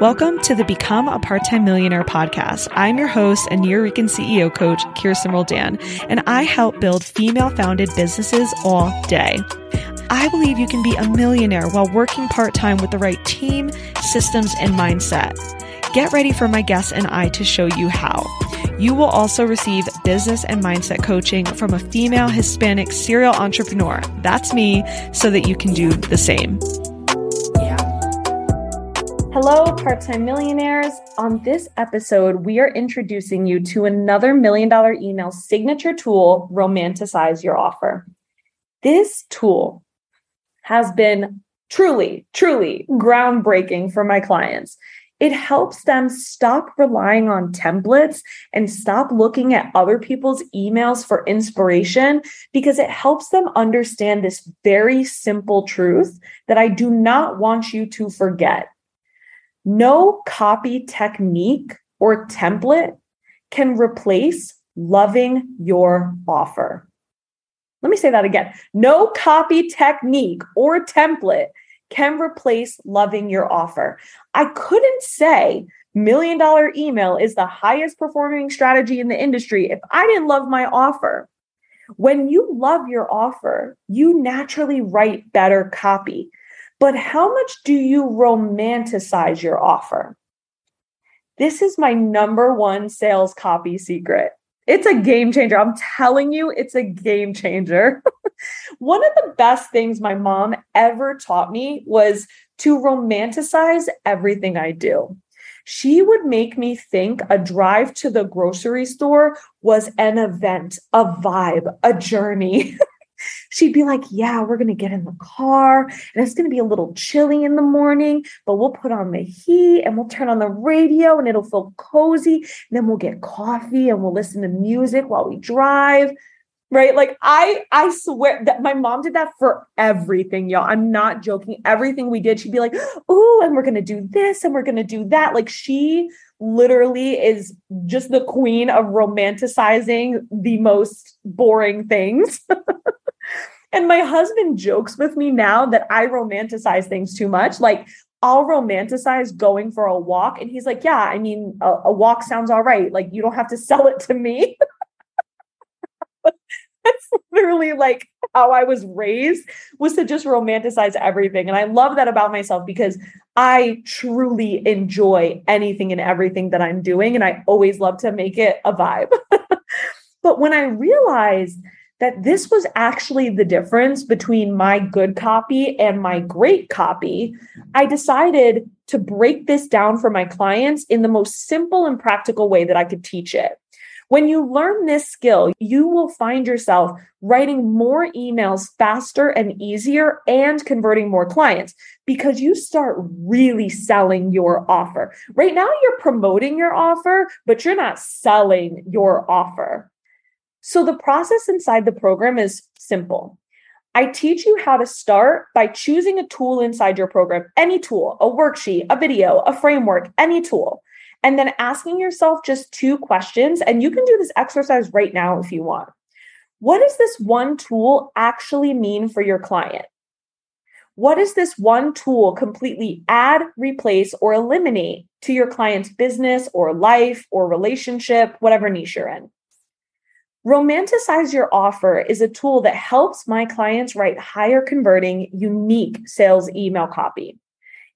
Welcome to the Become a Part Time Millionaire podcast. I'm your host and Nuyorican CEO coach, Kirsten Roldan, and I help build female founded businesses all day. I believe you can be a millionaire while working part time with the right team, systems, and mindset. Get ready for my guests and I to show you how. You will also receive business and mindset coaching from a female Hispanic serial entrepreneur. That's me, so that you can do the same. Yeah. Hello, part time millionaires. On this episode, we are introducing you to another million dollar email signature tool, Romanticize Your Offer. This tool has been truly, truly groundbreaking for my clients. It helps them stop relying on templates and stop looking at other people's emails for inspiration because it helps them understand this very simple truth that I do not want you to forget no copy technique or template can replace loving your offer. Let me say that again. No copy technique or template can replace loving your offer. I couldn't say million dollar email is the highest performing strategy in the industry if I didn't love my offer. When you love your offer, you naturally write better copy. But how much do you romanticize your offer? This is my number one sales copy secret. It's a game changer. I'm telling you, it's a game changer. one of the best things my mom ever taught me was to romanticize everything I do. She would make me think a drive to the grocery store was an event, a vibe, a journey. she'd be like, Yeah, we're going to get in the car and it's going to be a little chilly in the morning, but we'll put on the heat and we'll turn on the radio and it'll feel cozy. And then we'll get coffee and we'll listen to music while we drive. Right. Like I, I swear that my mom did that for everything, y'all. I'm not joking. Everything we did, she'd be like, Oh, and we're to do this and we're to do that. Like she literally is just the queen of romanticizing the most boring things. And my husband jokes with me now that I romanticize things too much. Like I'll romanticize going for a walk. And he's like, Yeah, I mean, a, a walk sounds all right. Like you don't have to sell it to me. Literally like how I was raised was to just romanticize everything. And I love that about myself because I truly enjoy anything and everything that I'm doing. And I always love to make it a vibe. but when I realized that this was actually the difference between my good copy and my great copy, I decided to break this down for my clients in the most simple and practical way that I could teach it. When you learn this skill, you will find yourself writing more emails faster and easier and converting more clients because you start really selling your offer. Right now, you're promoting your offer, but you're not selling your offer. So the process inside the program is simple. I teach you how to start by choosing a tool inside your program, any tool, a worksheet, a video, a framework, any tool, and then asking yourself just two questions. And you can do this exercise right now if you want. What does this one tool actually mean for your client? What does this one tool completely add, replace, or eliminate to your client's business or life or relationship, whatever niche you're in? Romanticize Your Offer is a tool that helps my clients write higher converting, unique sales email copy.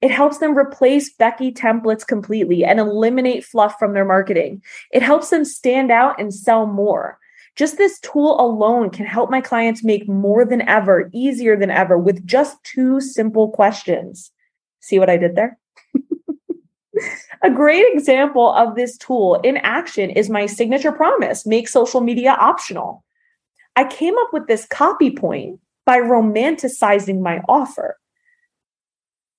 It helps them replace Becky templates completely and eliminate fluff from their marketing. It helps them stand out and sell more. Just this tool alone can help my clients make more than ever, easier than ever with just two simple questions. See what I did there? A great example of this tool in action is my signature promise make social media optional. I came up with this copy point by romanticizing my offer.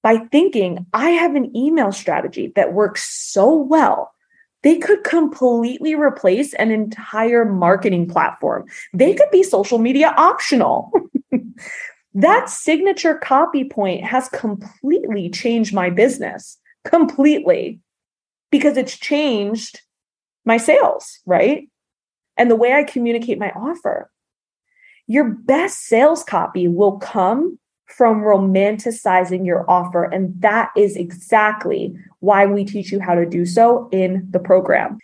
By thinking I have an email strategy that works so well, they could completely replace an entire marketing platform. They could be social media optional. that signature copy point has completely changed my business. Completely because it's changed my sales, right? And the way I communicate my offer. Your best sales copy will come from romanticizing your offer. And that is exactly why we teach you how to do so in the program.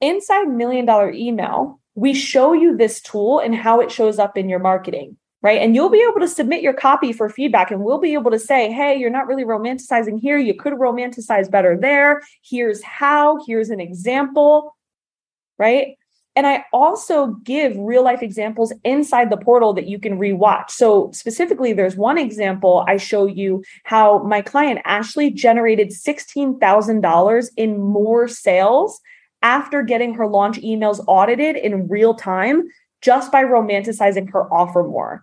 Inside Million Dollar Email, we show you this tool and how it shows up in your marketing, right? And you'll be able to submit your copy for feedback and we'll be able to say, hey, you're not really romanticizing here. You could romanticize better there. Here's how, here's an example, right? And I also give real life examples inside the portal that you can rewatch. So, specifically, there's one example I show you how my client Ashley generated $16,000 in more sales after getting her launch emails audited in real time just by romanticizing her offer more.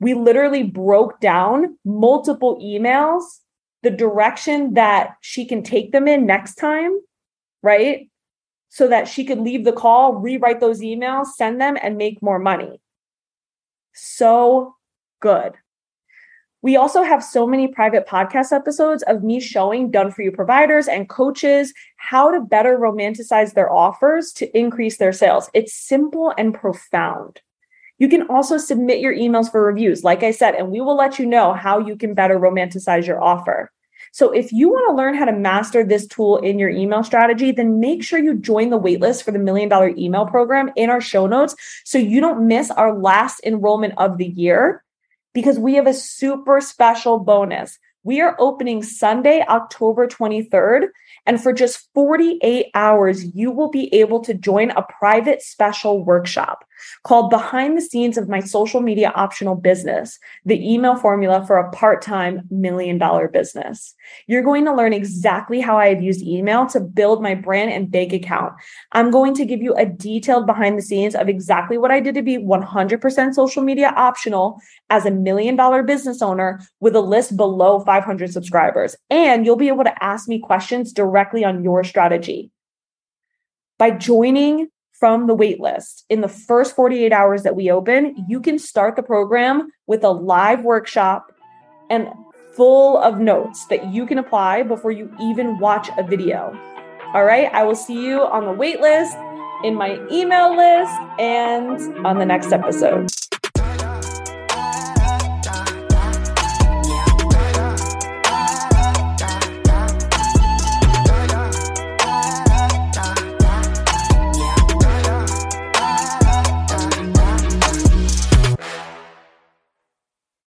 We literally broke down multiple emails, the direction that she can take them in next time, right? So that she could leave the call, rewrite those emails, send them, and make more money. So good. We also have so many private podcast episodes of me showing done for you providers and coaches how to better romanticize their offers to increase their sales. It's simple and profound. You can also submit your emails for reviews, like I said, and we will let you know how you can better romanticize your offer. So if you want to learn how to master this tool in your email strategy, then make sure you join the waitlist for the million dollar email program in our show notes so you don't miss our last enrollment of the year because we have a super special bonus. We are opening Sunday, October 23rd. And for just 48 hours, you will be able to join a private special workshop called Behind the Scenes of My Social Media Optional Business, the email formula for a part time million dollar business. You're going to learn exactly how I have used email to build my brand and bank account. I'm going to give you a detailed behind the scenes of exactly what I did to be 100% social media optional as a million dollar business owner with a list below 500 subscribers. And you'll be able to ask me questions directly on your strategy. By joining from the waitlist in the first 48 hours that we open, you can start the program with a live workshop and full of notes that you can apply before you even watch a video. All right, I will see you on the waitlist, in my email list, and on the next episode.